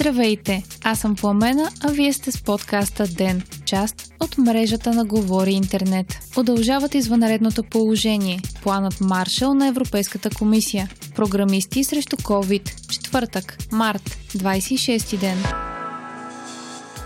Здравейте! Аз съм Пламена, а вие сте с подкаста ДЕН, част от мрежата на Говори Интернет. Удължават извънредното положение, планът Маршал на Европейската комисия, програмисти срещу COVID, четвъртък, март, 26 ден.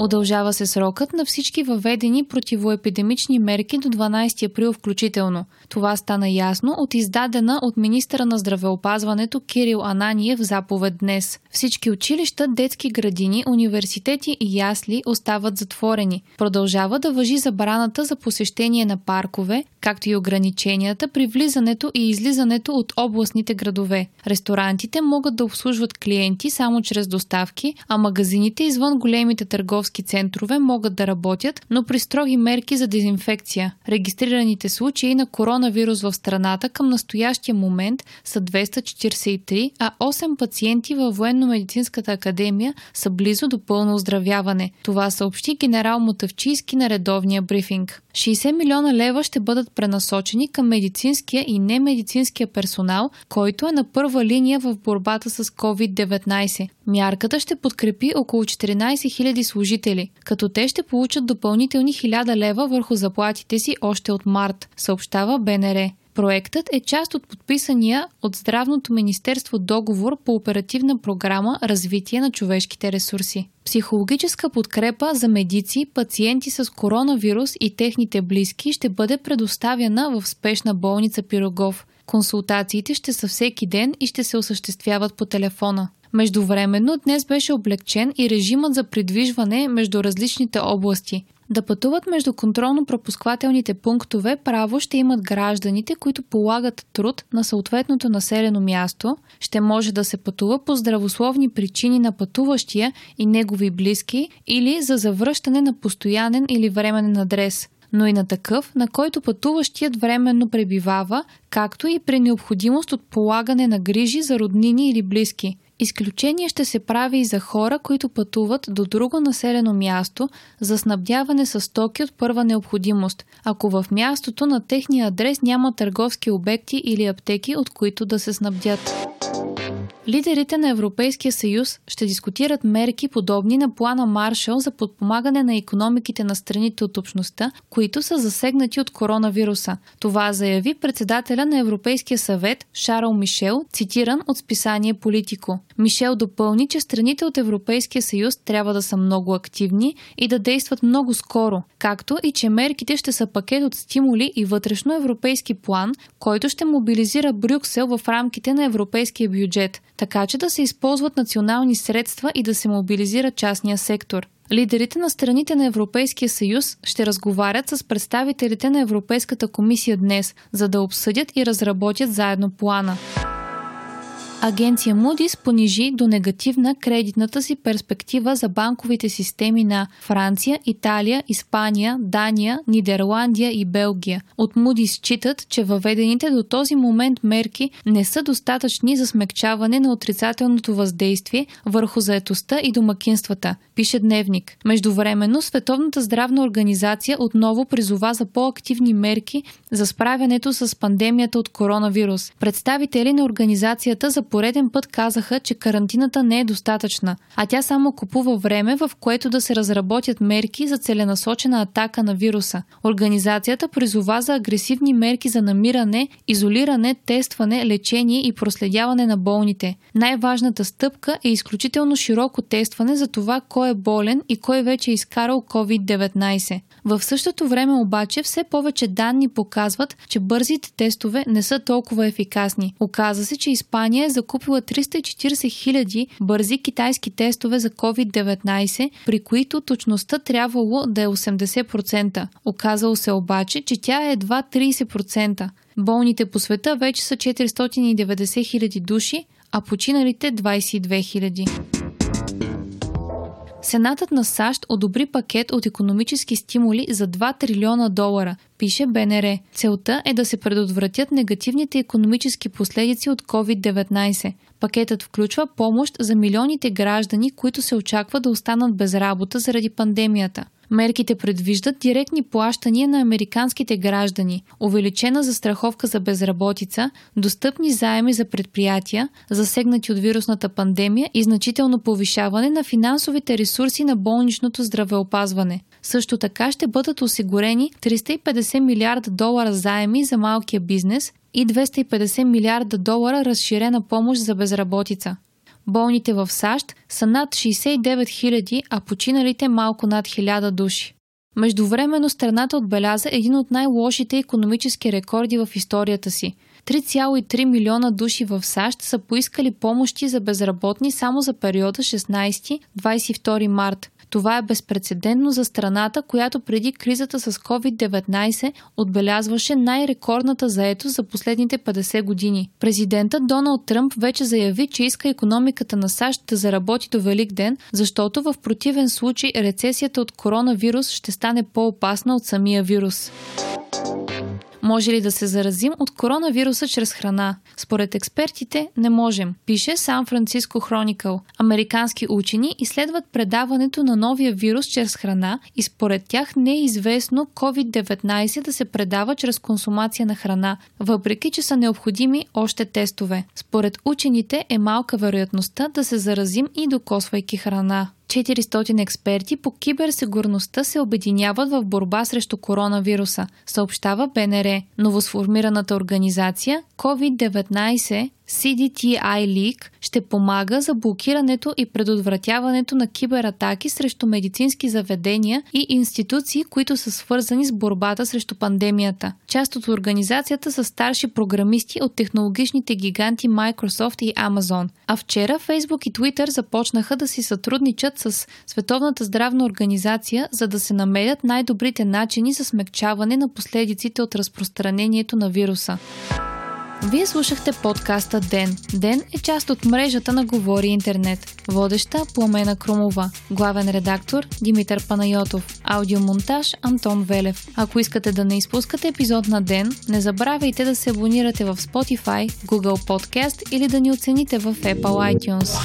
Удължава се срокът на всички въведени противоепидемични мерки до 12 април включително. Това стана ясно от издадена от министра на здравеопазването Кирил Ананиев заповед днес. Всички училища, детски градини, университети и ясли остават затворени. Продължава да въжи забраната за посещение на паркове, както и ограниченията при влизането и излизането от областните градове. Ресторантите могат да обслужват клиенти само чрез доставки, а магазините извън големите търговски центрове могат да работят, но при строги мерки за дезинфекция. Регистрираните случаи на коронавирус в страната към настоящия момент са 243, а 8 пациенти във Военно-медицинската академия са близо до пълно оздравяване. Това съобщи генерал Мотавчийски на редовния брифинг. 60 милиона лева ще бъдат пренасочени към медицинския и немедицинския персонал, който е на първа линия в борбата с COVID-19. Мярката ще подкрепи около 14 000 служители, като те ще получат допълнителни 1000 лева върху заплатите си още от март, съобщава БНР. Проектът е част от подписания от Здравното министерство договор по оперативна програма Развитие на човешките ресурси. Психологическа подкрепа за медици, пациенти с коронавирус и техните близки ще бъде предоставяна в спешна болница Пирогов. Консултациите ще са всеки ден и ще се осъществяват по телефона. Междувременно днес беше облегчен и режимът за придвижване между различните области. Да пътуват между контролно-пропусквателните пунктове право ще имат гражданите, които полагат труд на съответното населено място, ще може да се пътува по здравословни причини на пътуващия и негови близки или за завръщане на постоянен или временен адрес. Но и на такъв, на който пътуващият временно пребивава, както и при необходимост от полагане на грижи за роднини или близки – Изключение ще се прави и за хора, които пътуват до друго населено място за снабдяване с стоки от първа необходимост, ако в мястото на техния адрес няма търговски обекти или аптеки, от които да се снабдят. Лидерите на Европейския съюз ще дискутират мерки подобни на плана Маршал за подпомагане на економиките на страните от общността, които са засегнати от коронавируса. Това заяви председателя на Европейския съвет Шарл Мишел, цитиран от списание Политико. Мишел допълни, че страните от Европейския съюз трябва да са много активни и да действат много скоро, както и че мерките ще са пакет от стимули и вътрешно европейски план, който ще мобилизира Брюксел в рамките на европейския бюджет така че да се използват национални средства и да се мобилизира частния сектор. Лидерите на страните на Европейския съюз ще разговарят с представителите на Европейската комисия днес, за да обсъдят и разработят заедно плана. Агенция Moody's понижи до негативна кредитната си перспектива за банковите системи на Франция, Италия, Испания, Дания, Нидерландия и Белгия. От Moody's считат, че въведените до този момент мерки не са достатъчни за смягчаване на отрицателното въздействие върху заетостта и домакинствата, пише Дневник. Междувременно Световната здравна организация отново призова за по-активни мерки за справянето с пандемията от коронавирус. Представители на организацията за пореден път казаха, че карантината не е достатъчна, а тя само купува време, в което да се разработят мерки за целенасочена атака на вируса. Организацията призова за агресивни мерки за намиране, изолиране, тестване, лечение и проследяване на болните. Най-важната стъпка е изключително широко тестване за това кой е болен и кой вече е изкарал COVID-19. В същото време обаче все повече данни показват, че бързите тестове не са толкова ефикасни. Оказва се, че Испания е закупила 340 хиляди бързи китайски тестове за COVID-19, при които точността трябвало да е 80%. Оказало се обаче, че тя е едва 30%. Болните по света вече са 490 хиляди души, а починалите 22 хиляди. Сенатът на САЩ одобри пакет от економически стимули за 2 трилиона долара, пише БНР. Целта е да се предотвратят негативните економически последици от COVID-19. Пакетът включва помощ за милионите граждани, които се очаква да останат без работа заради пандемията. Мерките предвиждат директни плащания на американските граждани, увеличена застраховка за безработица, достъпни заеми за предприятия, засегнати от вирусната пандемия и значително повишаване на финансовите ресурси на болничното здравеопазване. Също така ще бъдат осигурени 350 милиарда долара заеми за малкия бизнес и 250 милиарда долара разширена помощ за безработица. Болните в САЩ са над 69 000, а починалите малко над 1000 души. Междувременно страната отбеляза един от най-лошите економически рекорди в историята си. 3,3 милиона души в САЩ са поискали помощи за безработни само за периода 16-22 март. Това е безпредседентно за страната, която преди кризата с COVID-19 отбелязваше най-рекордната заетост за последните 50 години. Президентът Доналд Тръмп вече заяви, че иска економиката на САЩ да заработи до Велик ден, защото в противен случай рецесията от коронавирус ще стане по-опасна от самия вирус. Може ли да се заразим от коронавируса чрез храна? Според експертите не можем, пише Сан Франциско Хроникъл. Американски учени изследват предаването на новия вирус чрез храна и според тях не е известно COVID-19 да се предава чрез консумация на храна, въпреки че са необходими още тестове. Според учените е малка вероятността да се заразим и докосвайки храна. 400 експерти по киберсигурността се обединяват в борба срещу коронавируса, съобщава БНР. Новосформираната организация COVID-19 CDTI Leak ще помага за блокирането и предотвратяването на кибератаки срещу медицински заведения и институции, които са свързани с борбата срещу пандемията. Част от организацията са старши програмисти от технологичните гиганти Microsoft и Amazon. А вчера Facebook и Twitter започнаха да си сътрудничат с Световната здравна организация, за да се намерят най-добрите начини за смягчаване на последиците от разпространението на вируса. Вие слушахте подкаста Ден. Ден е част от мрежата на Говори Интернет. Водеща Пламена Крумова. Главен редактор Димитър Панайотов. Аудиомонтаж Антон Велев. Ако искате да не изпускате епизод на Ден, не забравяйте да се абонирате в Spotify, Google Podcast или да ни оцените в Apple iTunes.